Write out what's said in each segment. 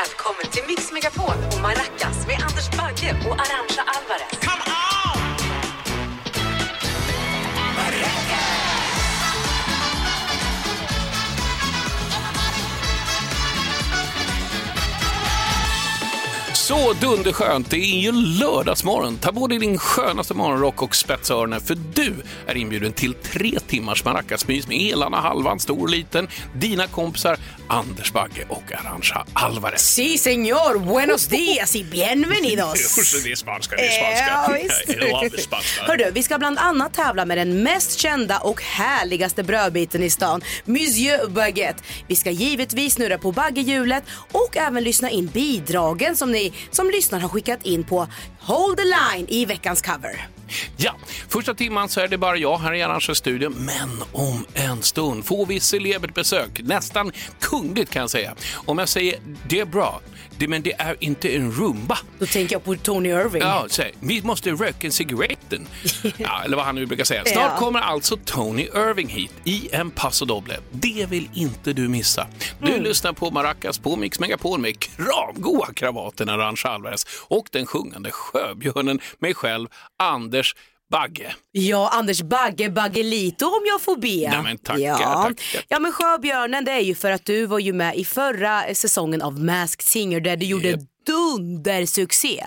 Välkommen till Mix Megapol och Maracas med Anders Bagge och Arantxa Alvarez. Så dunderskönt, det är ju lördagsmorgon. Ta på dig din skönaste morgonrock och spetsa öronen för du är inbjuden till tre timmars maracasmys med Elarna Halvan, stor och liten, dina kompisar Anders Bagge och Arantxa Alvarez. Sí, señor. Buenos días y bienvenidos. Det är spanska, det är Ja, spanska. visst. Jag love spanska. Hördu, vi ska bland annat tävla med den mest kända och härligaste brödbiten i stan, Monsieur Baguette. Vi ska givetvis snurra på baggehjulet och även lyssna in bidragen som ni som lyssnare har skickat in på Hold the line i veckans cover. Ja, första timman så är det bara jag här i Arantxas studio, men om en stund får vi celebert besök. Nästan kungligt kan jag säga. Om jag säger det är bra, det, men det är inte en rumba. Då tänker jag på Tony Irving. Ja, säg, vi måste röka cigaretten. Ja, eller vad han nu brukar säga. Snart kommer alltså Tony Irving hit i en Paso Doble. Det vill inte du missa. Du Mm. lyssnar på Maracas på Mix Megapol med kramgoa kravaten Arantxa Alvarez och den sjungande sjöbjörnen, mig själv, Anders Bagge. Ja, Anders Bagge Baggelito om jag får be. Nej, men tackar, ja. tackar. ja, men Sjöbjörnen det är ju för att du var ju med i förra säsongen av Masked Singer där du gjorde Japp. Dundersuccé.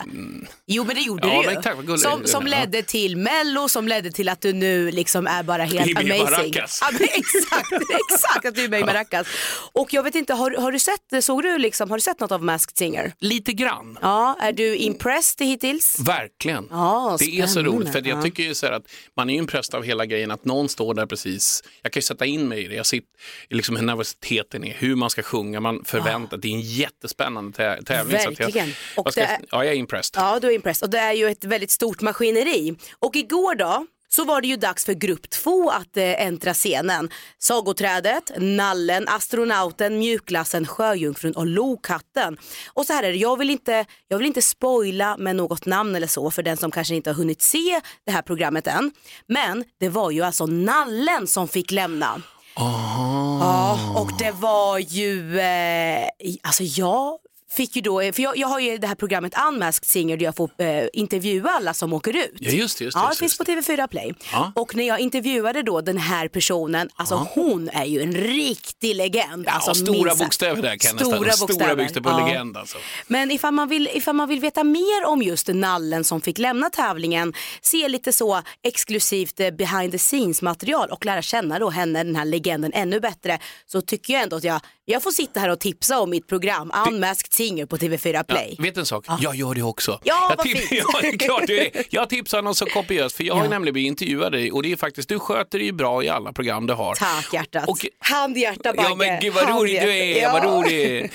Jo men det gjorde Ja, du men ju. tack, vad gulligt. som, som Ja. ledde till Mello, som ledde till att du nu liksom är bara helt I med amazing. Maracas. Ja, men exakt, exakt att du är med i Maracas. Och jag vet inte, har, har du sett, såg du liksom, har du sett något av Masked Singer? Lite grann. Ja, är du impressed hittills? Verkligen. Ja, det är så roligt för jag Ja. tycker ju så att man är ju impressed av hela grejen att någon står där precis. Jag kan ju sätta in mig i det. Jag sitter liksom hur nervositeten är, hur man ska sjunga, man förväntar. Det är en jättespännande tä- tävling. Verkligen. Och ska är- ja, jag är impressed. Ja, du är impressed. Och det är ju ett väldigt stort maskineri. Och igår då så var det ju dags för grupp två att eh, äntra scenen. Sagoträdet, Nallen, Astronauten, Mjukglassen, Sjöjungfrun och Lokatten. Och så här är det, jag vill, inte, jag vill inte spoila med något namn eller så för den som kanske inte har hunnit se det här programmet än. Men det var ju alltså Nallen som fick lämna. Ja, och det var ju, eh, alltså jag fick ju då, för jag, jag har ju det här programmet Unmasked Singer där jag får eh, intervjua alla som åker ut. Ja, just det, just det, Ja, det finns på TV4 Play. Ja. Och när jag intervjuade då den här personen, alltså hon är ju en riktig legend. Ja, alltså, stora minst bokstäver där kan Stora nästan. Stora bokstäver. bokstäver på Ja. legend alltså. Men ifall man, vill, ifall man vill veta mer om just Nallen som fick lämna tävlingen, se lite så exklusivt eh, behind the scenes material och lära känna då henne, den här legenden, ännu bättre, så tycker jag ändå att jag, jag får sitta här och tipsa om mitt program Unmasked Singer på TV4 Play. Ja, vet en sak? Jag gör det också. Ja, jag vad fint. ja, det är klart det är. Jag tipsar någon så kopiöst för jag har Ja. nämligen blivit intervjuad dig och det är faktiskt, du sköter det ju bra i alla program du har. Tack hjärtat. Och- Hand hjärta Bagge. Ja men gud vad Hand rolig du är, hjärta. vad Ja. rolig.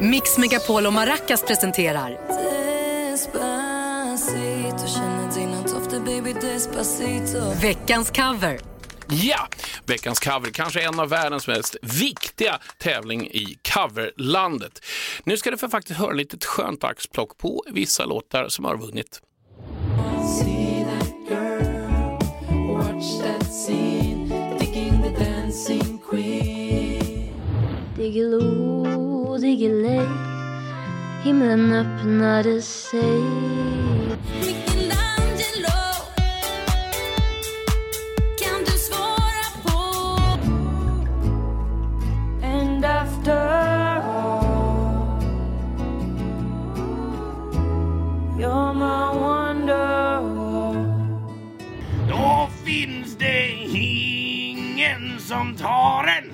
Mix Megapol och Maracas presenterar veckans cover. Ja, veckans cover, kanske en av världens mest viktiga tävling i coverlandet. Nu ska du få faktiskt höra lite ett skönt axplock på vissa låtar som har vunnit. Diggiloo, diggiley Himlen öppnade sig som tar en.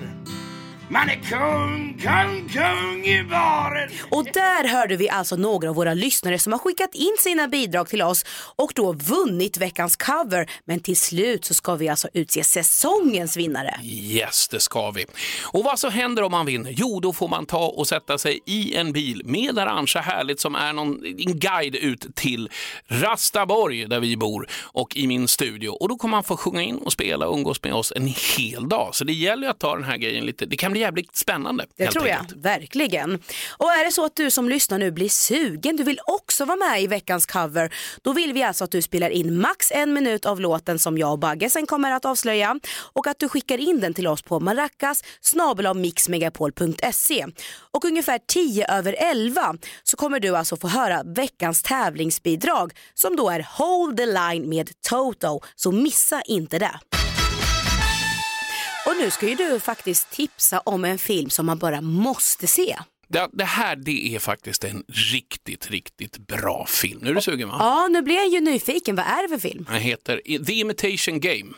Man är kung, kung, kung i baren. Och där hörde vi alltså några av våra lyssnare som har skickat in sina bidrag till oss och då vunnit veckans cover. Men till slut så ska vi alltså utse säsongens vinnare. Yes, det ska vi. Och vad så händer om man vinner? Jo, då får man ta och sätta sig i en bil med Arantxa Härligt som är någon, en guide ut till Rastaborg där vi bor och i min studio. Och då kommer man få sjunga in och spela och umgås med oss en hel dag. Så det gäller ju att ta den här grejen lite, det kan bli jävligt spännande. Det tror jag, enkelt. verkligen. Och är det så att du som lyssnar nu blir sugen, du vill också vara med i veckans cover, då vill vi alltså att du spelar in max en minut av låten som jag och Bagge sen kommer att avslöja och att du skickar in den till oss på maracas mixmegapol.se. Och ungefär 10 över 11 så kommer du alltså få höra veckans tävlingsbidrag som då är Hold the line med Toto, så missa inte det. Och nu ska ju du faktiskt tipsa om en film som man bara måste se. Det, det här det är faktiskt en riktigt, riktigt bra film. Nu är du sugen va? Ja, nu blir jag ju nyfiken. Vad är det för film? Den heter The Imitation Game.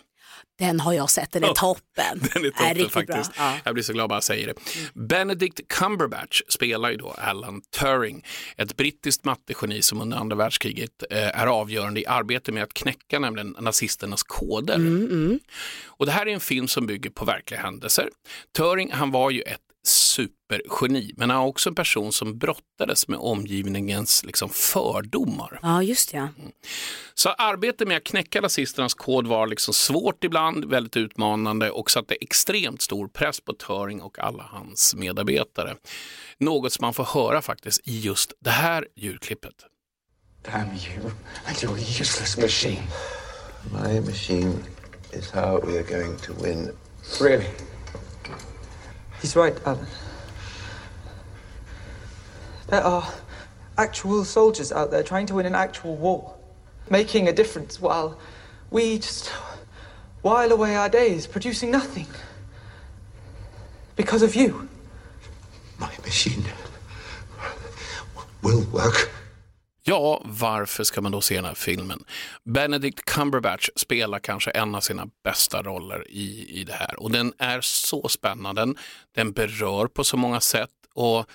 Den har jag sett, den är toppen. Den är toppen riktigt faktiskt. Bra. Ja. Jag blir så glad bara jag säger det. Benedict Cumberbatch spelar ju då Alan Turing, ett brittiskt mattegeni som under andra världskriget eh, är avgörande i arbetet med att knäcka nämligen nazisternas koder. Mm, Och det här är en film som bygger på verkliga händelser. Turing, han var ju ett supergeni, men han var också en person som brottades med omgivningens liksom, fördomar. ja, just ja. Så arbetet med att knäcka nazisternas kod var liksom svårt ibland, väldigt utmanande och satte extremt stor press på Turing och alla hans medarbetare. Något som man får höra faktiskt i just det här ljudklippet. Damn you and your useless machine. My machine is how we are going to win. Really? He's right, Alan. There are actual soldiers out there trying to win an actual war, making a difference while we just while away our days producing nothing. Because of you. My machine will work. Ja, varför ska man då se den här filmen? Benedict Cumberbatch spelar kanske en av sina bästa roller i, i det här och den är så spännande, den berör på så många sätt och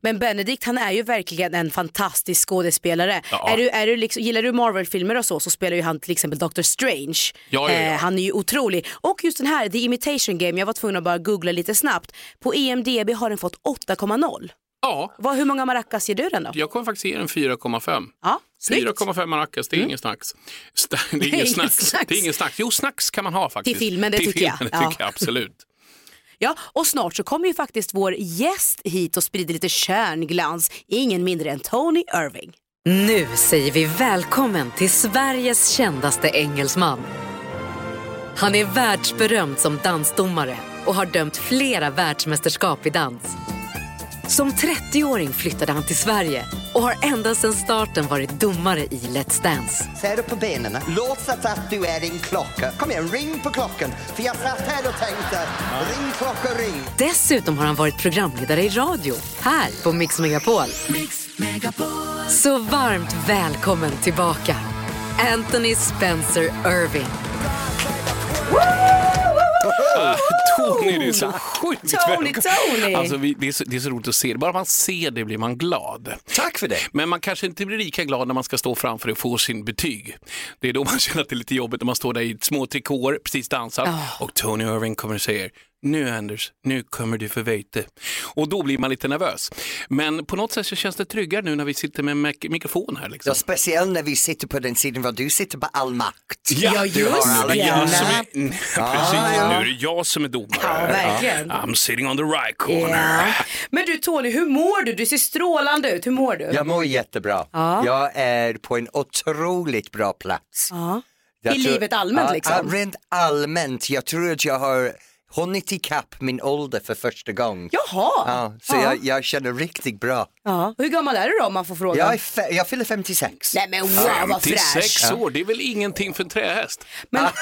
Men Benedict han är ju verkligen en fantastisk skådespelare. Ja. Är du, är du liksom, gillar du Marvel-filmer och så så spelar ju han till exempel Doctor Strange. Ja, ja. Eh, han är ju otrolig. Och just den här The Imitation Game, jag var tvungen att bara googla lite snabbt. På E EMDB har den fått 8,0. Ja, Vad, hur många maracas ger du den då? jag kommer faktiskt ge den 4,5. Ja, snyggt. 4,5 maracas, det är ingen snacks. Det är ingen ingen snacks. snacks. Det är ingen snacks. Jo, snacks kan man ha faktiskt. Till filmen, det Till tycker jag. filmen, det Ja. tycker jag absolut. Ja, och snart så kommer ju faktiskt vår gäst hit och sprider lite kärnglans. Ingen mindre än Tony Irving. Nu säger vi välkommen till Sveriges kändaste engelsman. Han är världsberömd som dansdomare och har dömt flera världsmästerskap i dans. Som 30-åring flyttade han till Sverige och har ända sedan starten varit domare i Let's Dance. Ser du på benen? Låtsas att du är en klocka. Kom igen, ring på klockan. För jag satt här och tänkte, ring klocka, ring. Dessutom har han varit programledare i radio, här på Mix Megapol. Så varmt välkommen tillbaka, Anthony Spencer Irving. Tony, det är så sjukt Tony. Tony! Alltså, vi, det, är så, det är så roligt att se det. Bara man ser det blir man glad. Tack för det. Men man kanske inte blir lika glad när man ska stå framför och få sin betyg. Det är då man känner att det är lite jobbigt när man står där i små trikåer, precis dansat och Tony Irving kommer och säger nu Anders, nu kommer du få veta. Och då blir man lite nervös. Men på något sätt så känns det tryggare nu när vi sitter med mik- mikrofon här. Liksom. Ja, speciellt när vi sitter på den sidan var du sitter på all makt. Ja, Du just det jag som är, hjärna. Mm, precis, nu är det jag som är domare. Ja, verkligen. I'm sitting on the right corner. Ja. Men du Tony, hur mår du? Du ser strålande ut. Hur mår du? Jag mår jättebra. Jag är på en otroligt bra plats. Ja. Jag I livet allmänt, ja, liksom? ja, Rent allmänt. Jag tror att jag har hunnit ikapp min ålder för första gången. Jaha. Ja, så Ja. Jag, jag känner riktigt bra. Ja. Hur gammal är du då om man får fråga? Jag, är fe- jag fyller 56. Nej men wow vad 56 fräsch. år, det är väl ingenting för en trähäst? Men,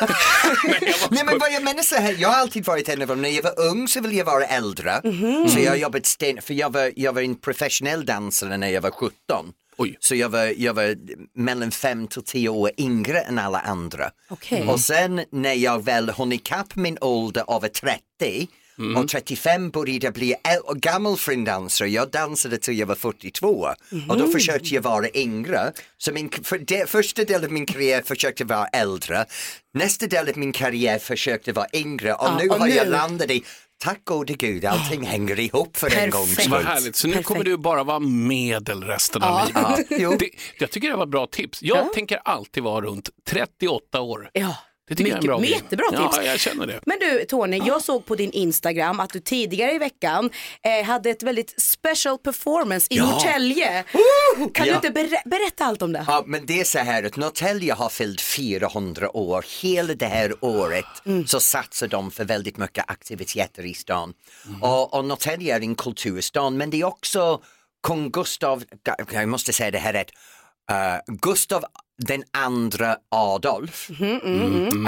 Nej, jag bara Nej men vad jag menar så här, jag har alltid varit en av dem, när jag var ung så ville jag vara äldre. Mhm. Så jag har jobbat sten, för jag var, jag var en professionell dansare när jag var 17. Oj. Så jag var, jag var mellan 5 till 10 år yngre än alla andra. Okej. Och sen när jag väl hunnit ikapp min ålder över 30 och 35 började jag bli gammal för en dansare. Jag dansade till jag var 42 och då försökte jag vara yngre. Så min, för det, första delen av min karriär försökte jag vara äldre. Nästa del av min karriär försökte jag vara yngre och Ja, nu och har jag nu- landat i Tack gode gud, allting hänger ihop för en Perfekt. gångs Vad skull. härligt, så nu Perfekt. kommer du bara vara medel resten av livet. Ja. Det, jag tycker det var ett bra tips. Jag tänker alltid vara runt 38 år. ja. Det tycker jag är en bra Mycket- grej. jättebra Ja, tips. jag känner det. Men du Tony, jag såg på din Instagram att du tidigare i veckan eh, hade ett väldigt special performance i Ja. Norrtälje. Kan du Ja. inte ber- berätta allt om det? Ja, men det är så här att Norrtälje har fyllt 400 år. Hela det här året så satsar de för väldigt mycket aktiviteter i stan. Och, och Norrtälje är en kulturstad men det är också kung Gustav, jag måste säga det här rätt, uh, Gustav den andra Adolf.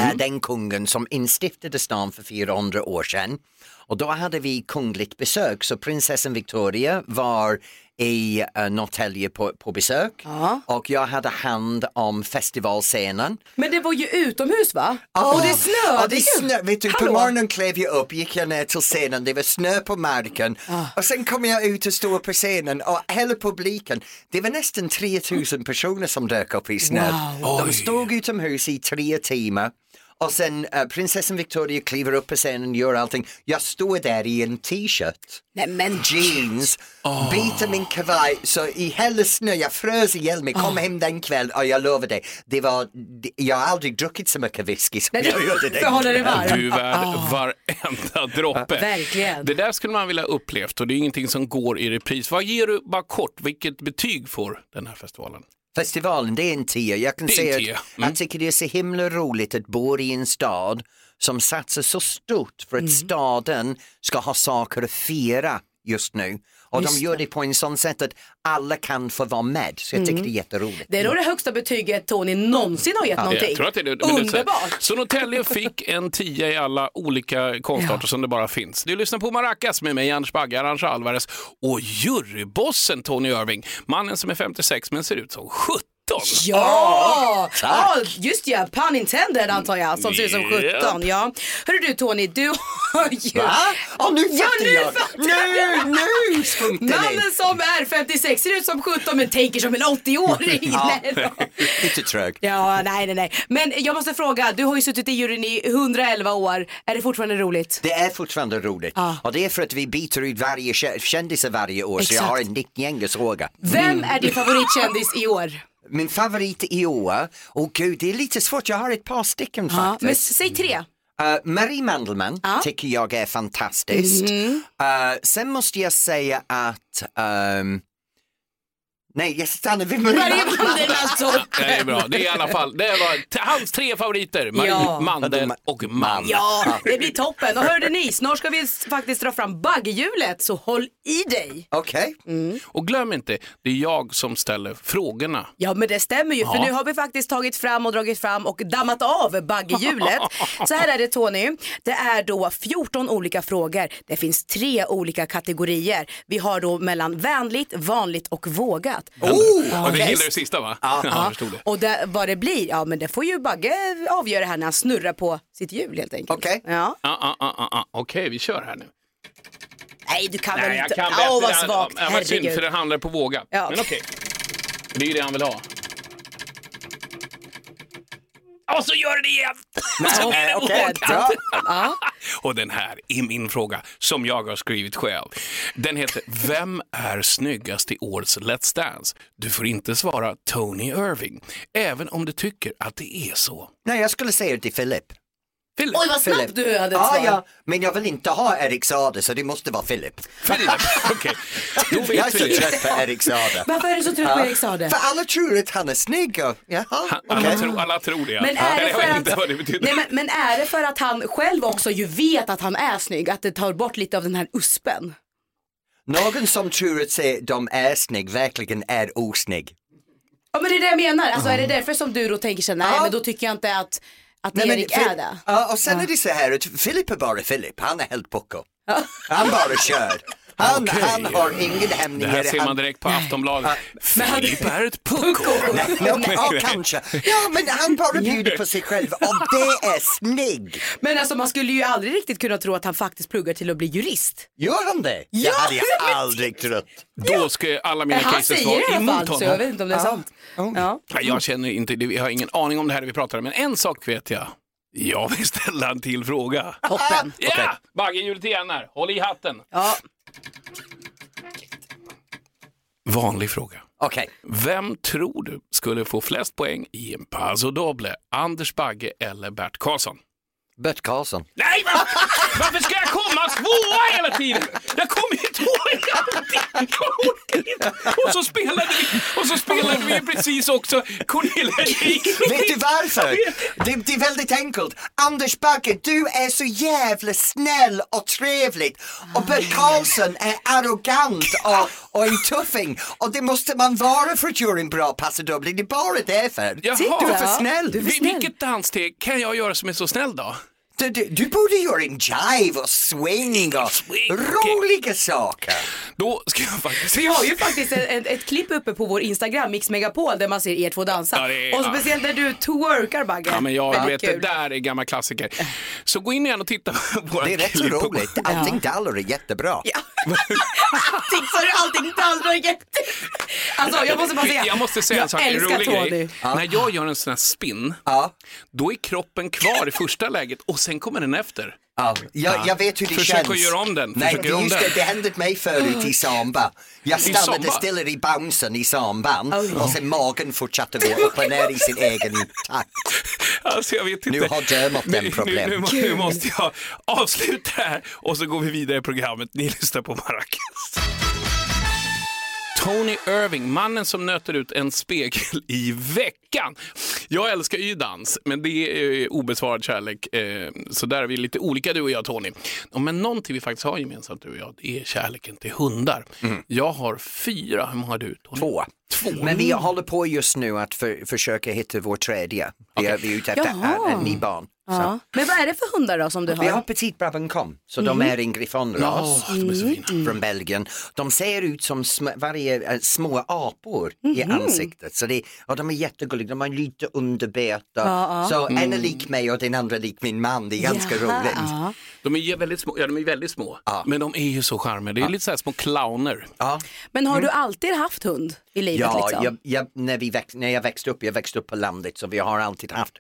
Är den kungen som instiftade stan för 400 år sedan. Och då hade vi kungligt besök så prinsessan Victoria var i uh, Norrtälje på, på besök. Och jag hade hand om festivalscenen. Men det var ju utomhus va? Ja, Och det snöade ja, det snö, vet du, På morgonen klev jag upp, gick jag ner till scenen, det var snö på marken. Och sen kom jag ut och stod på scenen och hela publiken, det var nästan 3000 personer som dök upp i snö. De stod utomhus i tre timmar och sen uh, prinsessan Victoria kliver upp på scenen och gör allting. Jag står där i en t-shirt Nej men jeans, byter min kavaj så i hela snö, jag frös ihjäl mig, kom hem den kväll och jag lovar dig, det var, jag har aldrig druckit så mycket whisky som Nej, jag gjorde den det varmt. Du är värd varenda droppe. Verkligen. Det där skulle man vilja upplevt och det är ingenting som går i repris. Vad ger du, bara kort, vilket betyg får den här festivalen? Festivalen, det är en tia. Jag kan Det är en säga tia. att Mm. jag tycker det är så himla roligt att bo i en stad som satsar så stort för att Mm. staden ska ha saker att fira just nu. Och Just de gör det på en sån sätt att alla kan få vara med. Så jag tycker Mm. det är jätteroligt. Det är nog det högsta betyget Tony någonsin har gett någonting. Jag tror att det är det. Underbart. Så Norrtälje fick en tia i alla olika konstarter som det bara finns. Du lyssnar på Maracas med mig, Anders Bagge, Arantxa Alvarez och jurybossen Tony Irving. Mannen som är 56 men ser ut som 17. Ja! ja, just ja, pun intended antar jag, som ser ut som 17. Japp. Ja. Hörru du Tony, du har ju... Va? Ja, nu Ja, fattar nu jag! fattar Nu, nu funkar! Mannen som är 56 ser ut som 17 men tänker som en 80-åring. Ja. Lite trög. Ja, nej, nej, nej. Men jag måste fråga, du har ju suttit i juryn i 111 år. Är det fortfarande roligt? Det är fortfarande roligt. Ja. Och det är för att vi byter ut varje kä- kändisar varje år så jag Exakt. har en nickgängesfråga. Vem är din favoritkändis i år? Min favorit i år, åh gud det är lite svårt, jag har ett par stycken Ja, faktiskt. men säg tre. Uh, Marie Mandelmann Ja. tycker jag är fantastisk. Mhm. Uh, sen måste jag säga att ehm, Nej, stannar vid Marie Marie Mandelmann. Det är bra. Det är i alla fall det var hans tre favoriter. Marie, Ja. Mandel och Man. Ja, det blir toppen. Och hörde ni, snart ska vi faktiskt dra fram bagghjulet, så håll i dig. Okej. Och glöm inte, det är jag som ställer frågorna. Ja men det stämmer ju för Ja. nu har vi faktiskt tagit fram och dragit fram och dammat av bagghjulet. Så här är det Tony, det är då 14 olika frågor. Det finns tre olika kategorier. Vi har då mellan vänligt, vanligt och vågat. Oh, och det okej. gillar du sista va? Ja, förstod det. Och det, vad det blir, ja men det får ju Bagge avgöra här när han snurrar på sitt hjul helt enkelt. Okej. Ja. Ah, ah, ah, ah. Okej, vi kör här nu. Nej du kan Nej, väl inte, åh bättre. vad Det- svagt, Ja, vad synd, herregud. för den handlar på våga. Ja. Men okej. Det är ju det han vill ha. Och så gör det igen! Så blir det bra. Ja. Och den här är min fråga som jag har skrivit själv. Den heter Vem är snyggast i årets Let's Dance? Du får inte svara Tony Irving, även om du tycker att det är så. Nej, jag skulle säga till Philip. Philip. Oj vad snabbt Philip. du hade ett Ja, svar. ja, men jag vill inte ha Erik Saade så det måste vara Philip. Philip. Okej. Då Jag är så trött på Erik Saade. Varför är du så trött på Erik Saade? För alla tror att han är snygg och, jaha, Alla, okej. tror, alla tror det. Men är, det för inte vad det att, betyder. nej, men, men är det för att han själv också ju vet att han är snygg, att det tar bort lite av den här uspen? Någon som tror att se de är snygg verkligen är osnygg. Ja men det är det jag menar, alltså är det därför som du då tänker så nej Ja. men då tycker jag inte att, att Nej, men Erik Phil- är det. Ja, och sen är det så här att Filip är bara Filip, han är helt pucko. Han bara kör. Han, Okej. han har ingen Det hämningar. här ser man direkt på Aftonbladet. han- Filip är ett pucko. Nej, ja, kanske. Ja, men han bara bjuder på sig själv och det är snygg. Men alltså man skulle ju aldrig riktigt kunna tro att han faktiskt pluggar till att bli jurist. Gör han det? Ja, det hade jag aldrig trott. Då ska alla mina han cases säger vara det i alla emot fall, så honom. jag vet inte om det är sant. Ja. Nej, Jag känner inte, jag har ingen aning om det här vi pratar om, men en sak vet jag. Jag vill ställa en till fråga. Toppen. Ja! Baggen igen här. Håll i hatten. Ja. Vanlig fråga. Okej, Vem tror du skulle få flest poäng i en Paso Doble? Anders Bagge eller Bert Karlsson? Bert Karlsson. Nej, varför, varför ska jag komma tvåa hela tiden? Jag kommer Och så spelade vi, och så spelade vi precis också Cornelia Jake. Vet du varför? Det, det är väldigt enkelt. Anders Bagge, du är så jävla snäll och trevlig. Och Bert Karlsson är arrogant och, och en tuffing. Och det måste man vara för att göra en bra passadoble. Det är bara därför. Jaha. Du är för snäll. Du är för Vi- snäll. Vilket danssteg kan jag göra som är så snäll då? Du, du, du borde göra en jive och swing och roliga saker. Då ska jag faktiskt... Vi har ju faktiskt ett, ett, ett klipp uppe på vår Instagram, Mix Megapol, där man ser er två dansa. Ja, är- och speciellt när du twerkar Bagge. Ja, men jag vet, kul. det där är gamla klassiker. Så gå in igen och titta på våra Det är rätt så roligt. Allting daller är jättebra. Ja. allting så är jätte... Alltså jag måste bara säga. Jag måste säga en jag sak, en älskar rolig Tony. grej. När jag gör en sån här spin, Ja. då är kroppen kvar i första läget och sen kommer den efter. Ja, jag, jag vet hur det Försök känns. att göra om den, Nej, försök om just det, det hände mig förut i samba. Jag stannade stilla i bouncen i samban och sen magen fortsatte gå upp och ner i sin egen takt. Alltså jag vet inte. Nu har Dermot den Nu- problem. Nu, nu, nu måste jag avsluta här och så går vi vidare i programmet. Ni lyssnar på Maracas. Tony Irving, mannen som nöter ut en spegel i veckan. Jag älskar ju dans, men det är eh, obesvarad kärlek. Eh, så där är vi lite olika du och jag Tony. Men någonting vi faktiskt har gemensamt du och jag, det är kärleken till hundar. Jag har fyra, hur många har du Tony? Två. Två. Men vi håller på just nu att för, försöka hitta vår tredje. Vi är, vi är ute efter Jaha. en ny barn. Ja. Men vad är det för hundar då som du har? Vi har Petit Brabancon, så de är en griffonras Ja, är fina. från Belgien. De ser ut som små, varje, äh, små apor i ansiktet. Så det, och de är jättegulliga, de har lite underbeta. Så en är lik mig och den andra lik min man, det är ganska roligt. Ja. De är ju väldigt små, ja, de är väldigt små. men de är ju så charmiga. Det är lite så här små clowner. Ja. Men har du alltid haft hund i livet Ja, liksom? jag, jag, när, vi växt, när jag växte upp, jag växte upp på landet så vi har alltid haft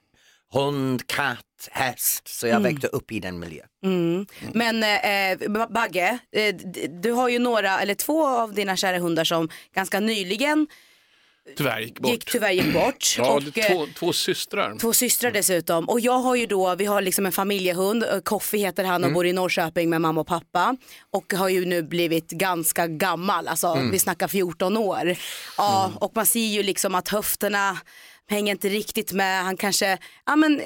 hund, katt, häst. Så jag växte upp i den miljön. Men eh, Bagge, eh, du har ju några, eller två av dina kära hundar som ganska nyligen Tyvärr gick bort. gick, tyvärr gick bort. Ja, och, två, eh, två systrar. Två systrar dessutom. Och jag har ju då, vi har liksom en familjehund, eh, Koffe heter han och bor i Norrköping med mamma och pappa. Och har ju nu blivit ganska gammal, alltså vi snackar 14 år. Ja, och man ser ju liksom att höfterna hänger inte riktigt med, han kanske, ja men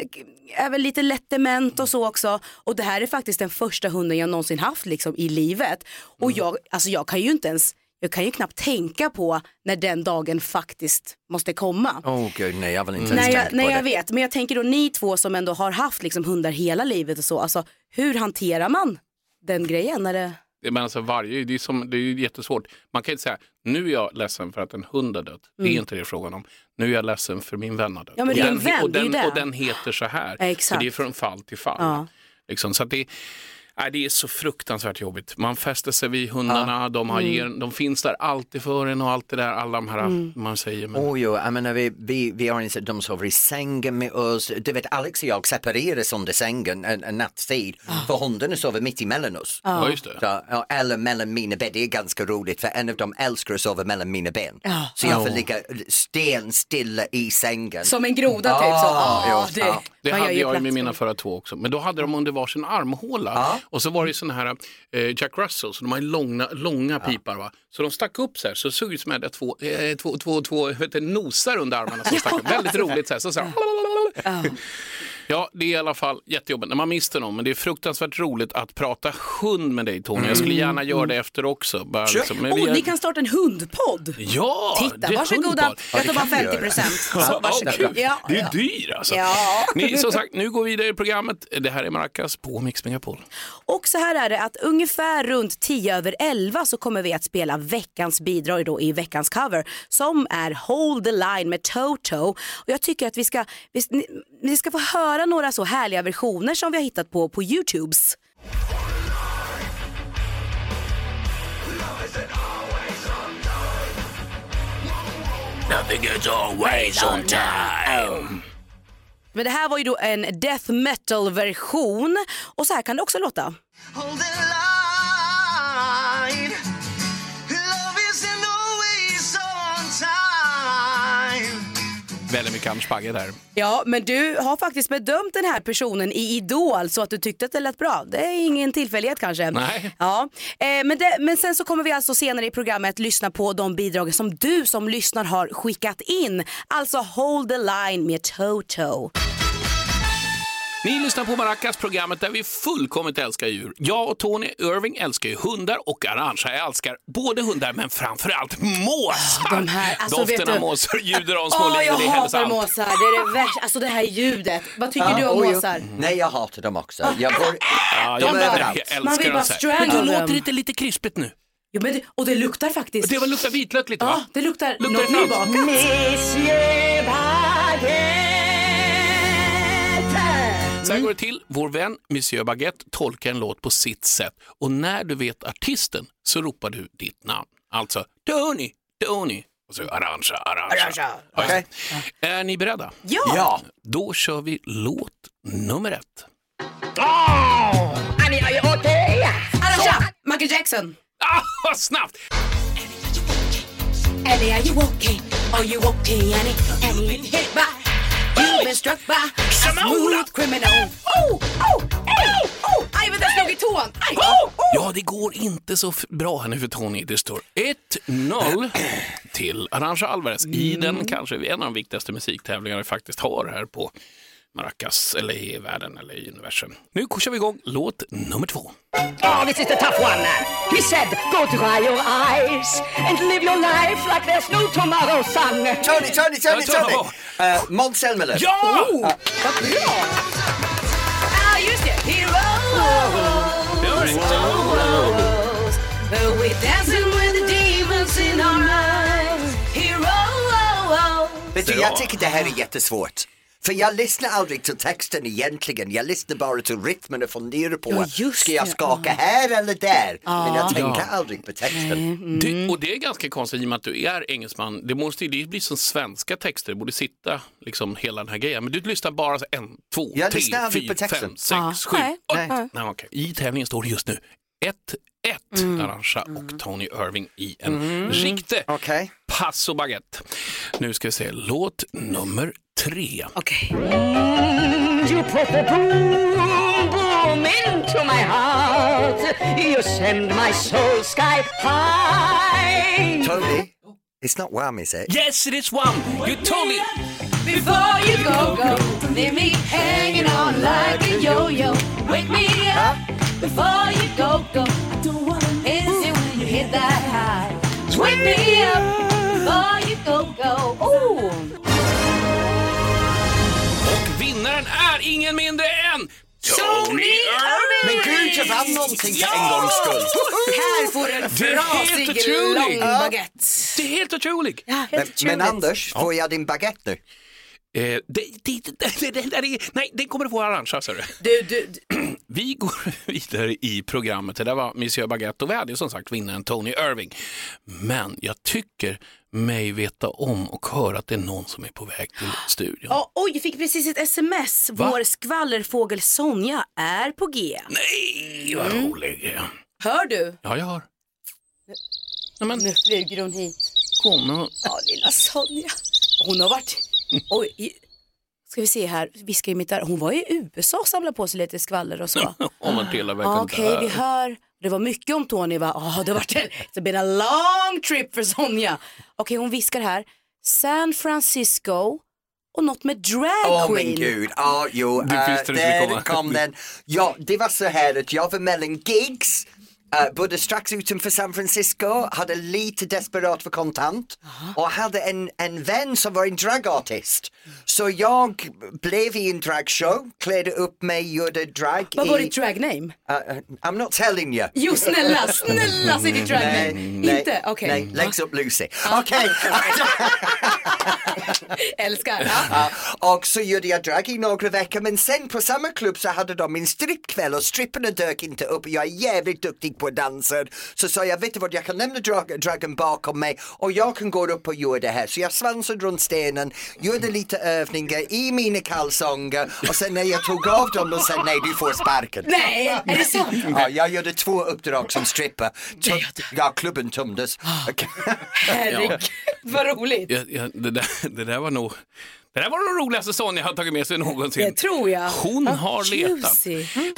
är väl lite lätt dement och så också. Och det här är faktiskt den första hunden jag någonsin haft liksom i livet. Och jag, alltså jag kan ju inte ens, jag kan ju knappt tänka på när den dagen faktiskt måste komma. Åh oh, gud, nej jag vill inte ens Nej, jag, tänka nej på jag det. vet, men jag tänker då ni två som ändå har haft liksom hundar hela livet och så, alltså hur hanterar man den grejen? När det... Men alltså varje, det är, som, det är jättesvårt. Man kan inte säga, nu är jag ledsen för att en hund har dött. Det är inte det frågan om. Nu är jag ledsen för min vän har dött. Ja, men och, en den, vän, och, det är den, ju det. och den heter så här. Ja, exakt. Så det är från fall till fall. Ja. Liksom, så att det, nej, det är så fruktansvärt jobbigt. Man fäster sig vid hundarna, de, har Mm. ger, de finns där alltid för en och allt det där, alla de här Mm. man säger. Men, Oh, jo, jag menar, vi, vi, vi har insett de sover i sängen med oss. Du vet, Alex och jag separeras under sängen en, en nattstid för hundarna sover mitt emellan oss. ja, just det. Så, ja, eller mellan mina ben, det är ganska roligt för en av dem älskar att sova mellan mina ben. Ja. Så jag får ligga stenstilla i sängen. Som en groda typ så. Ah, Ja, jo, det, ja. Det hade jag plats med mina förra två också. Men då hade de under varsin armhåla. Och så var det ju såna här eh, Jack Russell, så de har ju långa, långa pipar. Va? Så de stack upp så här, så såg det ut som att jag hade två, eh, två, två, två nosar under armarna som stack upp. Väldigt roligt så här. Så, så här. Ja, det är i alla fall jättejobbigt när man mister någon. Men det är fruktansvärt roligt att prata hund med dig Tony. Jag skulle gärna göra det efter också. Bara, liksom, men vi Oh, är- ni kan starta en hundpodd. Ja, Titta, det är varsågoda. hundpodd. Jag tar bara kan vi 50 göra. procent. Ja, kul. Ja, det är ja. dyr alltså. Ja. Ni, som sagt, nu går vi vidare i programmet. Det här är Maracas på Mix Megapol. Och så här är det att ungefär runt 10 över 11 så kommer vi att spela veckans bidrag då i veckans cover som är Hold the line med Toto. Och jag tycker att vi ska, vi, ni, ni ska få höra några så härliga versioner som vi har hittat på på Youtubes. Men det här var ju då en death metal version och så här kan det också låta. Väldigt mycket Anders Bagge där. Ja, men du har faktiskt bedömt den här personen i Idol så att du tyckte att det lät bra. Det är ingen tillfällighet kanske. Nej. Ja, eh, men, det, men sen så kommer vi alltså senare i programmet lyssna på de bidrag som du som lyssnar har skickat in. Alltså Hold the line med Toto. Ni lyssnar på Maracas, programmet där vi fullkomligt älskar djur. Jag och Tony Irving älskar ju hundar och Arantxa älskar både hundar men framförallt måsar. de här, alltså, Doften vet av du- måsar ljuder av små jag lejon i hatar Härnösand. måsar. Det är det värsta. Alltså det här ljudet. Vad tycker du om måsar? Nej, jag hatar dem också. Jag går... Ja, De jag, är jag, jag Man vill bara dem strangle Men det them. låter lite, lite krispigt nu. Jo, men det, och det luktar faktiskt. Det var luktar vitlök lite Ja, va? det luktar, Luktar något nybakat. Så här går det till. Vår vän Monsieur Baguette tolkar en låt på sitt sätt och när du vet artisten så ropar du ditt namn. Alltså Tony, Tony och så Arantxa, Arantxa. Okej. Är ni beredda? Ja. Ja. Då kör vi låt nummer ett. Arantxa, Michael Jackson. Ah, vad snabbt! Annie, are you okay? Are you okay, Annie? Annie, hit by. You've been struck by a smooth criminal. Oh, oh, oh! Aj, vänta, jag slog i tån. Aj, oh, oh. Ja, det går inte så bra här nu för Tony. Det står 1-0 till Arantxa Alvarez i Mm. den kanske en av de viktigaste musiktävlingarna vi faktiskt har här på Maracas eller i världen eller i universum. Nu kör vi igång låt nummer två. Oh, this is the tough one. He said, go dry your eyes and live your life like there's no tomorrow, son. Tony, Tony, Tony, Ja, Tony! Tony. Uh, Måns Zelmerlöw. Ja! Vad bra! Ah, just det. He rolls. But we're dancing with the demons in our minds. He rolls. Vet du, jag tycker det här är jättesvårt. För jag lyssnar aldrig till texten egentligen, jag lyssnar bara till rytmen och funderar på, Ja, just ska jag skaka här eller där? Men jag tänker Ja. aldrig på texten. Mm. Det, och det är ganska konstigt i och med att du är engelsman. Det måste ju det blir som svenska texter, det borde sitta liksom hela den här grejen. Men du lyssnar bara så en, två, Jag tre, fyra, fem, sex, Ja. sju, Nej. åtta. Nej. Nej, okej. I tävlingen står det just nu 1-1 Mm. Arantxa och Tony Irving i en riktig Okej. passo baguette. Nu ska vi se låt nummer tre. Okej. You put the boom, boom into my heart. You send my soul sky high. Tony, it's not wham is it? Yes, it is one! You told me! Before you go, go, leave me hanging on like a yo-yo. Wake me up before you go, go. I don't wanna miss you when you hit that high. Wake me up before you go, go. Oh! Vinnaren är ingen mindre än Tony Irving! Men gud, jag vann någonting för en gångs skull. Här får du en Det är helt frasig otroligt. lång baguette. Det är helt otroligt. Ja, Men, helt men otroligt. Anders, får jag din baguette nu? Eh, det, det, det, det, det, det, det, nej, den kommer du få arrangera, sa du. Du, du, du, Vi går vidare i programmet. Det där var Monsieur Baguette och vi hade ju som sagt vinnaren Tony Irving. Men jag tycker mig veta om och höra att det är någon som är på väg till studion. Ja, oj, jag fick precis ett sms. Va? Vår skvallerfågel Sonja är på G. Nej, vad rolig. Hör du? Ja, jag har. Nej, men Nu flyger hon hit. kom och... Ja, lilla Sonja. Hon har varit... Oj, i- ska vi se här, viskar i mitt öra. Hon var i USA och samlade på sig lite skvaller och så. Om man delar Ja, verkligen Okej, vi hör. Det var mycket om Tony va? Ja, det har varit en it's been a long trip för Sonja. Okej, hon viskar här. San Francisco och något med drag Åh queen. min gud, ja jo, Du visste det skulle där komma. kom den. Ja, det var så här att jag var mellan gigs, uh, bodde strax utanför San Francisco, hade lite desperat för kontant och hade en, en vän som var en dragartist. Så jag blev i en dragshow, klädde upp mig, gjorde drag Vad i... var ditt drag name? Uh, uh, I'm not telling you. Jo, snälla, snälla säg ditt drag Nej, Inte? Okej. Nej, Legs up Lucy. Okej. Älskar. Och så gjorde jag drag i några veckor men sen på samma klubb så hade de en strippkväll och stripparna dök inte upp och jag är jävligt duktig på dansa. Så sa jag, vet du vad, jag kan lämna drag, dragen bakom mig och jag kan gå upp och göra det här. Så jag svansade runt stenen, gjorde lite övningar i mina kalsonger och sen när jag tog av dem och sa nej du får sparken. Nej, är det sant? Ja, jag gjorde två uppdrag som stripper. Ja, klubben tömdes. Herregud. Vad roligt. Ja, ja, det, där, det där var nog det där var den roligaste Sonja har tagit med sig någonsin. Det tror jag. Hon har letat. Mm.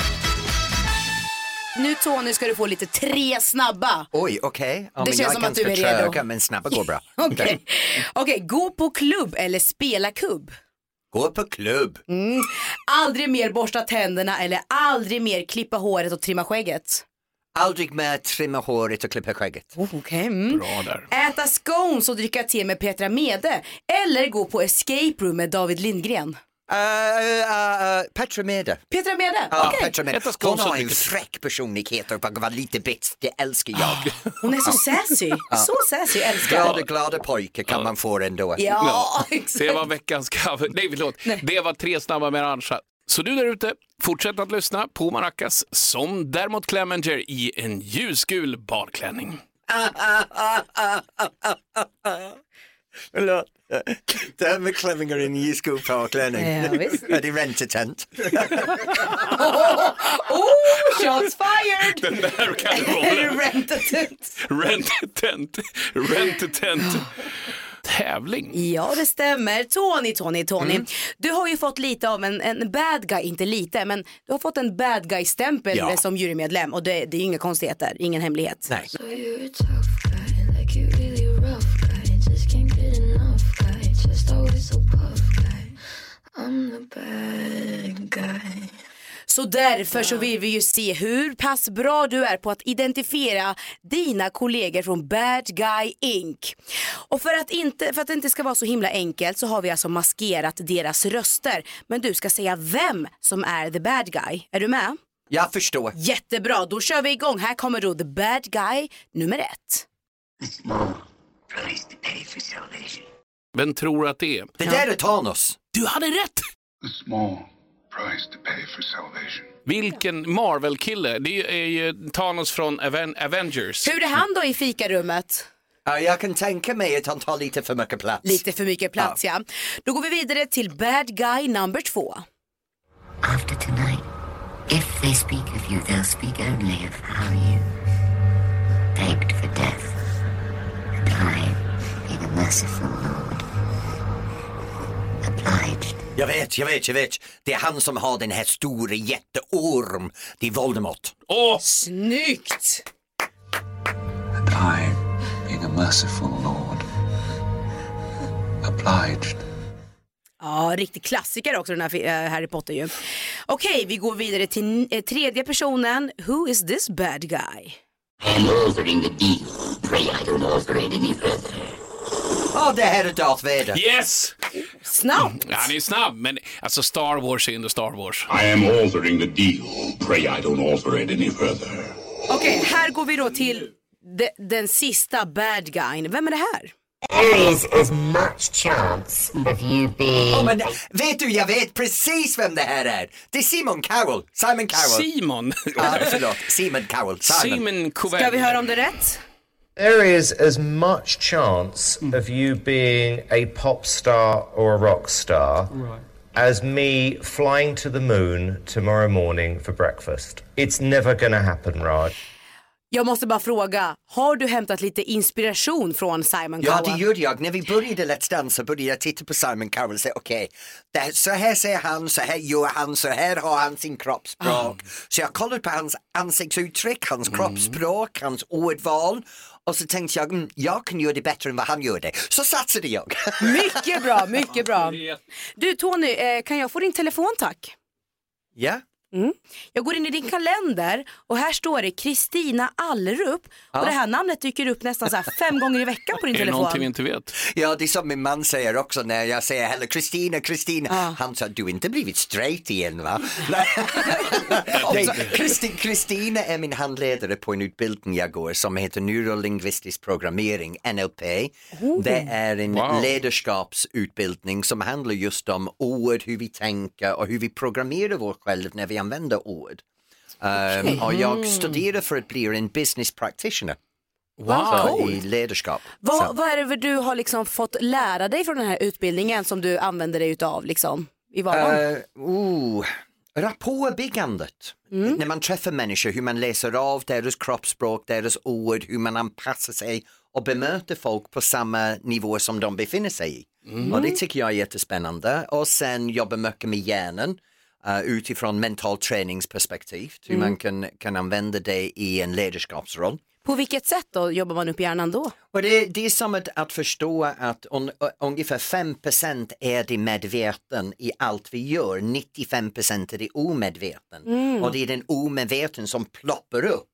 Nu Tony ska du få lite tre snabba. Oj, okej. Ja, Det känns som att du är redo. trög, men snabba går bra. Okej, Okej, gå på klubb eller spela kubb. Gå på klubb. Mm. Aldrig mer borsta tänderna eller aldrig mer klippa håret och trimma skägget. Aldrig mer trimma håret och klippa skägget. Oh, Okej. Mm. Bra där. Äta scones och dricka te med Petra Mede. Eller gå på escape room med David Lindgren. Uh, uh, uh, Petra Mede. Petra Mede? Ja, Okej. Petra Mede. Hon har en fräck personlighet och bara lite bits, det älskar jag. Hon är så sassy. Så sassy, älskar. Glada, glada pojkar kan man få ändå. Ja, exakt. Det var veckans cover. Nej, förlåt. Det var tre snabba med Arantxa. Så du där ute, fortsätt att lyssna på Maracas som däremot Clemenger i en ljusgul badklänning. Förlåt. Det här med Clevinger i en ljusgul påklänning. Ja, visst. Är det räntetent? Oh, shots fired! Den där kan du hålla. Rent-a-tent? Rent-a-tent. Rent-a-tent. Tävling. Ja, det stämmer. Tony, Tony, Tony. Mm. Du har ju fått lite av en, en bad guy, inte lite, men du har fått en bad guy-stämpel Ja. som jurymedlem och det, det är inga konstigheter, ingen hemlighet. Nej. Just always so puff guy. I'm the bad guy. Så därför så vill vi ju se hur pass bra du är på att identifiera dina kollegor från Bad Guy Inc. Och för att, inte, för att det inte ska vara så himla enkelt så har vi alltså maskerat deras röster. Men du ska säga vem som är the bad guy. Är du med? Jag förstår. Jättebra, då kör vi igång. Här kommer då the bad guy nummer ett. Vem tror att det är? Det där är Thanos. Du hade rätt! A small price to pay for salvation. Vilken Marvel-kille. Det är ju Thanos från Aven Avengers. Hur är han då i fikarummet? Ja, jag kan tänka mig att han tar lite för mycket plats. Lite för mycket plats ja. Då går vi vidare till bad guy number två. After tonight, if they speak of you, they'll speak only of how you begged for death. And I, being a merciful Lord. Jag vet, jag vet, jag vet. Det är han som har den här stora jätteorm. Det är Voldemort. Åh! Snyggt! And I, being a merciful lord, obliged. Ja, riktig klassiker också den här eh, Harry Potter ju. Okej, vi går vidare till eh, tredje personen. Who is this bad guy? I'm altering the deal. Pray I don't alter it any further. Ja, det här är Darth Vader. Yes! Snabbt! Ja, han är snabb, men alltså Star Wars är ändå Star Wars. I am altering the deal. Pray I don't alter it any further. Okej, här går vi då till de, den sista bad guyn. Vem är det här? There is as much chance of you being... Ja, men vet du, jag vet precis vem det här är. Det är Simon Cowell. Simon Cowell. Simon. Ja, förlåt. Simon Cowell. Simon. Simon. Ska vi höra om det är rätt? There is as much chance mm. of you being a pop star or a rock star as me flying to the moon tomorrow morning for breakfast. It's never gonna happen, Raj. Jag måste bara fråga, har du hämtat lite inspiration från Simon Ja, Cowell? det gjorde jag. När vi började Let's Dance så började jag titta på Simon Cowell och säga okej, okay, så här säger han, så här gör han, så här har han sin kroppsspråk. Så jag kollade på hans ansiktsuttryck, hans kroppsspråk, hans ordval och så tänkte jag, mm, jag kan göra det bättre än vad han gjorde. Så satsade jag. Mycket bra, mycket bra. Du Tony, eh, kan jag få din telefon tack? ja? Mm. Jag går in i din kalender och här står det Kristina Allerup Ja. och det här namnet dyker upp nästan så här fem gånger i veckan på din Är det telefon. någonting vi inte vet? Ja, det är som min man säger också när jag säger hellre Kristina, Kristina. Han sa, du har inte blivit straight igen va? Kristina är min handledare på en utbildning jag går som heter neurolingvistisk programmering, NLP. Oh. Det är en Wow. ledarskapsutbildning som handlar just om ord, hur vi tänker och hur vi programmerar vår själv när vi använder ord. Um, Okej. och jag Mm. studerar för att bli en business practitioner. Wow. Så, Coolt. I ledarskap. Vad, vad är det du har liksom fått lära dig från den här utbildningen som du använder dig utav liksom, i vardagen? Uh, oh, rapportbyggandet. Mm. När man träffar människor, hur man läser av deras kroppsspråk, deras ord, hur man anpassar sig och bemöter folk på samma nivå som de befinner sig i. Mm. Och det tycker jag är jättespännande. Och sen jobba mycket med hjärnan uh, utifrån mental träningsperspektiv, hur Mm. man kan, kan använda det i en ledarskapsroll. På vilket sätt då jobbar man upp hjärnan då? Och det, det är som att, att förstå att un, ungefär 5% är det medveten i allt vi gör, 95% är det omedveten. Mm. Och det är den omedveten som ploppar upp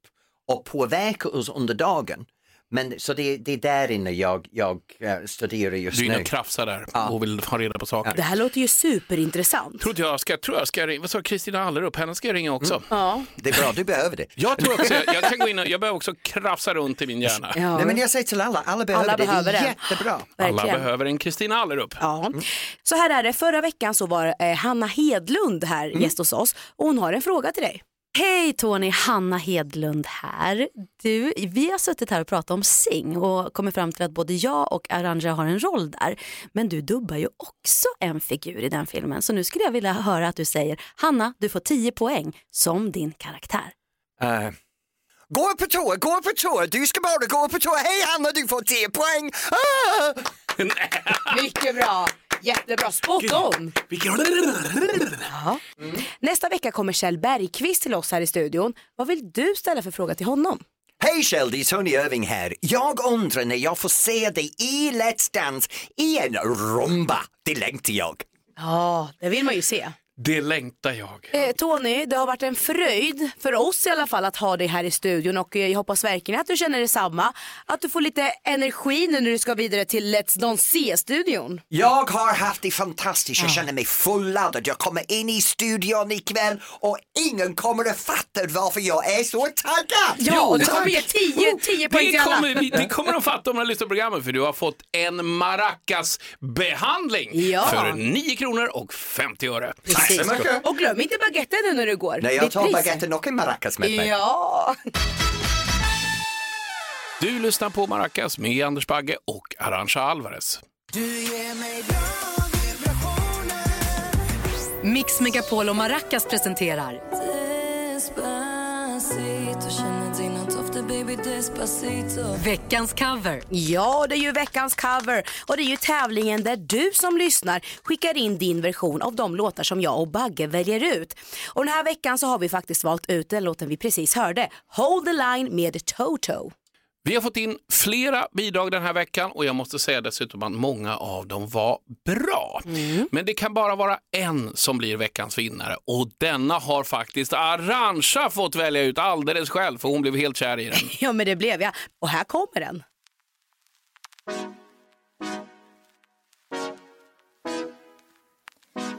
och påverkar oss under dagen. Men, så det, det är där inne jag, jag eh, studerar just Du är inne nu. och krafsar där och vill ha reda på saker. Det här låter ju superintressant. Tror inte jag ska, tror jag ska ringa, vad sa Kristina Allerup, henne ska jag ringa också. Ja. Det är bra, du behöver det. Jag tror också, jag, jag kan gå in och, jag behöver också krafsa runt i min hjärna. Nej, men jag säger till alla, alla behöver Alla det, behöver det är det. jättebra. Alla Verkligen. behöver en Kristina Allerup. Ja. Så här är det, förra veckan så var eh, Hanna Hedlund här gäst hos oss och hon har en fråga till dig. Hej Tony, Hanna Hedlund här. Du, vi har suttit här och pratat om Sing och kommit fram till att både jag och Arantxa har en roll där. Men du dubbar ju också en figur i den filmen. Så nu skulle jag vilja höra att du säger Hanna, du får 10 poäng som din karaktär. Uh. gå på toa, gå på toa, du ska bara gå på toa, Hej Hanna, du får 10 poäng. Ah! Mycket bra, jättebra, spot on. Ja. Nästa vecka kommer Kjell Bergqvist till oss här i studion. Vad vill du ställa för fråga till honom? Hej är Tony Irving här. Jag undrar när jag får se dig i Let's Dance i en rumba. Det längtar jag. Ja, det vill man ju se. Det längtar jag. Eh, Tony, det har varit en fröjd för oss i alla fall att ha dig här i studion och eh, jag hoppas verkligen att du känner detsamma. Att du får lite energi nu när du ska vidare till Let's Dance-studion. Jag har haft det fantastiskt, jag känner mig fulladdad. Jag kommer in i studion ikväll och ingen kommer att fatta varför jag är så taggad. Ja, du tack. kommer ge 10, 10 poäng Det till alla. kommer, vi- det kommer de fatta om de lyssnar på programmet för du har fått en maracas-behandling Ja. för 9 kronor och 50 öre. Tack mycket. Och glöm inte baguetten nu när du går. Nej, jag tar baguetten och en maracas med mig. Ja. Du lyssnar på Maracas med Anders Bagge och Arantxa Alvarez. Mix Megapol och Maracas presenterar veckans cover. Ja, det är ju veckans cover och det är ju tävlingen där du som lyssnar skickar in din version av de låtar som jag och Bagge väljer ut. Och den här veckan så har vi faktiskt valt ut den låten vi precis hörde, Hold the line med Toto. Vi har fått in flera bidrag den här veckan och jag måste säga dessutom att många av dem var bra. Men det kan bara vara en som blir veckans vinnare och denna har faktiskt Arantxa fått välja ut alldeles själv för hon blev helt kär i den. Ja, men det blev jag. Och här kommer den.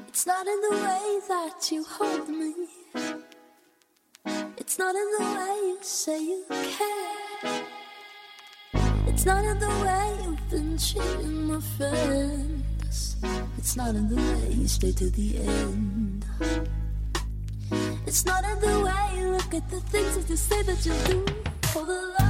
It's not in the way that you hold me. It's not in the way you say you care. It's not in the way you've been treating my friends. It's not in the way you stay to the end. It's not in the way you look at the things that you say that you do for the. Love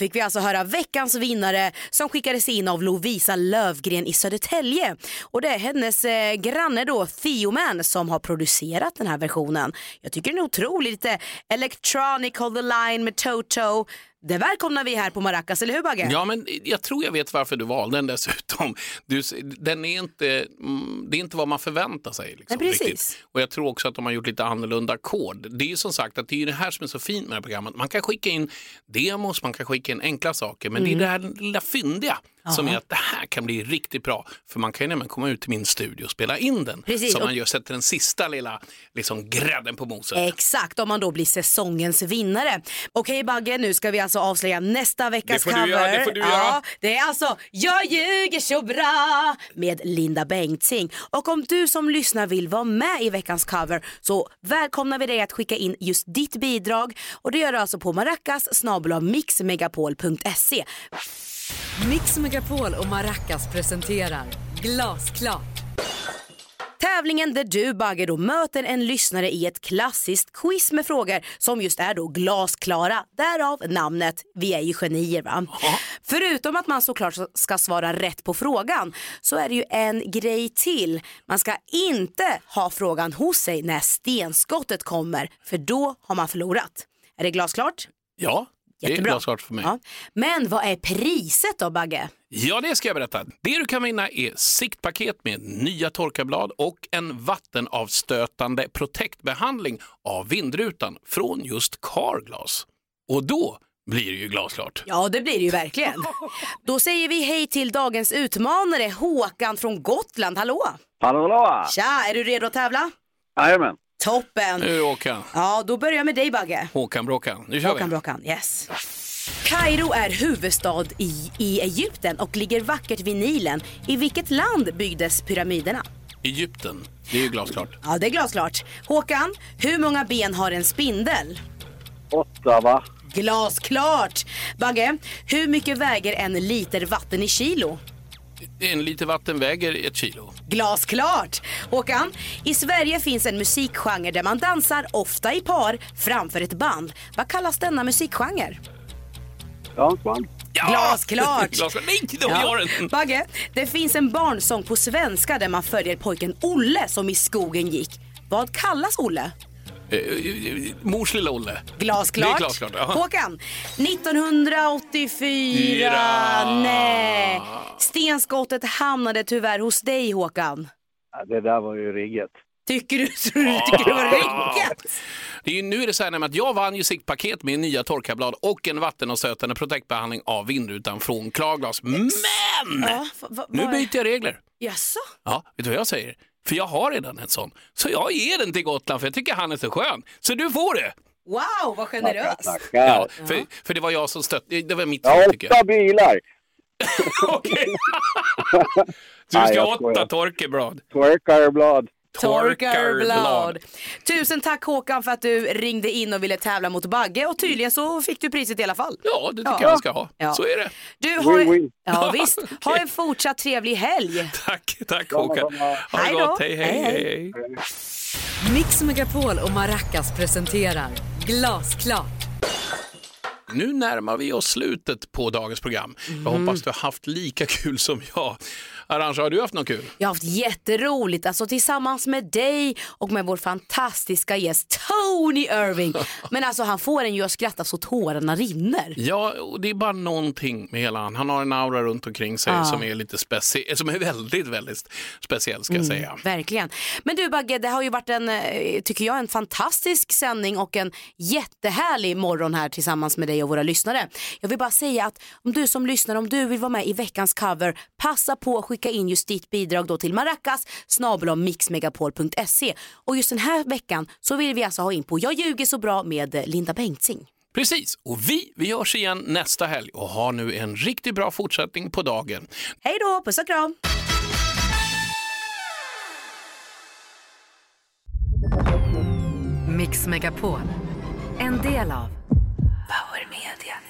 fick vi alltså höra veckans vinnare som skickades in av Lovisa Lövgren i Södertälje. Och det är hennes eh, granne då, Theoman, som har producerat den här versionen. Jag tycker den är otrolig, lite electronic, hold the line med Toto. Det välkomnar vi här på Maracas, eller hur Bagge? Ja, men jag tror jag vet varför du valde den dessutom. Du, den är inte, mm, det är inte vad man förväntar sig. Liksom, Nej, precis. riktigt. Och jag tror också att de har gjort lite annorlunda ackord. Det är ju som sagt att det är det här som är så fint med det här programmet. Man kan skicka in demos, man kan skicka in enkla saker, men Mm. det är det här lilla fyndiga som Ja. är att det här kan bli riktigt bra. För man kan ju nämligen komma ut till min studio och spela in den. Precis, Så man gör, sätter den sista lilla liksom, grädden på moset. Exakt, om man då blir säsongens vinnare. Okej Bagge, nu ska vi alltså avslöja nästa veckas Det får du cover. göra, det får du ja, göra. det är alltså Jag ljuger så bra med Linda Bengtzing. Och om du som lyssnar vill vara med i veckans cover så välkomnar vi dig att skicka in just ditt bidrag. Och det gör du alltså på maracas mixmegapol.se. Mix Megapol och Maracas presenterar Glasklart. Tävlingen där du Bagge då möter en lyssnare i ett klassiskt quiz med frågor som just är då glasklara. Därav namnet Vi är ju genier va. Förutom att man såklart ska svara rätt på frågan så är det ju en grej till. Man ska inte ha frågan hos sig när stenskottet kommer för då har man förlorat. Är det glasklart? Ja, det är Jättebra. glasklart för mig. Ja. Men vad är priset då Bagge? Ja, det ska jag berätta. Det du kan vinna är siktpaket med nya torkarblad och en vattenavstötande protektbehandling av vindrutan från just Carglass. Och då blir det ju glasklart. Ja, det blir det ju verkligen. Då säger vi hej till dagens utmanare Håkan från Gotland. Hallå! Hallå, hallå! Tja, är du redo att tävla? Jajamän. Toppen! Nu Håkan. Ja, då börjar jag med dig Bagge. Håkan Bråkan. Nu kör Håkan vi. Bråkan, yes. Kairo är huvudstad i, i Egypten och ligger vackert vid Nilen. I vilket land byggdes pyramiderna? Egypten. Det är ju glasklart. Ja, det är glasklart. Håkan, hur många ben har en spindel? Åtta, va? Glasklart! Bagge, hur mycket väger en liter vatten i kilo? En liter vatten väger ett kilo. Glasklart! Håkan, i Sverige finns en musikgenre där man dansar ofta i par framför ett band. Vad kallas denna musikgenre? Dansband. Glasklart! Glasklart. Nej, då har jag. Bagge, det finns en barnsång på svenska där man följer pojken Olle som i skogen gick. Vad kallas Olle? Eh, eh, Mors lilla Olle. Glasklart. Det är glasklart. Ja. Håkan, 1984. Fyra. Nej. Stenskottet hamnade tyvärr hos dig Håkan. Ja, det där var ju rigget. Tycker du, tror du tycker det var riggat? Det är ju, nu är det så här nämligen att jag vann ju siktpaket med nya torkarblad och en vattenavstötande protektbehandling av vindrutan från Klarglas. Men! Ja, va- va- Nu byter jag regler. Jaså? Ja, vet du vad jag säger? För jag har redan en sån. Så jag ger den till Gotland för jag tycker han är så skön. Så du får det! Wow, vad generöst. Ja, för, för det var jag som stötte. Det var mitt Jag fel tycker jag. åtta bilar. Du Nej, ska jag skojar. åtta torkeblad. Torkarblad. Torkarblad. Tusen tack Håkan för att du ringde in och ville tävla mot Bagge och tydligen så fick du priset i alla fall. Ja, det tycker jag han ska ha. Ja. Så är det. Du har, Win-win. ja, visst. Ha en fortsatt trevlig helg. Tack, tack Håkan. Ha det Hej då. gott. Hej, hej, Hej, hej. hej. Mix Megapol och Maracas presenterar Glasklart. Nu närmar vi oss slutet på dagens program. Jag hoppas du har haft lika kul som jag. Arantxa, har du haft något kul? Jag har haft jätteroligt, alltså tillsammans med dig och med vår fantastiska gäst Tony Irving. Men alltså han får en ju att skratta så tårarna rinner. Ja, och det är bara någonting med hela han. Han har en aura runt omkring sig Ja. som är lite speciell, som är väldigt, väldigt speciell ska jag säga. Mm, verkligen. Men du Bagge, det har ju varit en, eh, tycker jag, en fantastisk sändning och en jättehärlig morgon här tillsammans med dig och våra lyssnare. Jag vill bara säga att om du som lyssnar, om du vill vara med i veckans cover, passa på att skicka in just ditt bidrag då till maracas mixmegapol.se. Och just den här veckan så vill vi alltså ha in på Jag ljuger så bra med eh, Linda Bengtzing. Precis, och vi, vi hörs igen nästa helg och har nu en riktigt bra fortsättning på dagen. Hej då, puss och kram! Mix Megapol. En del av Power Media.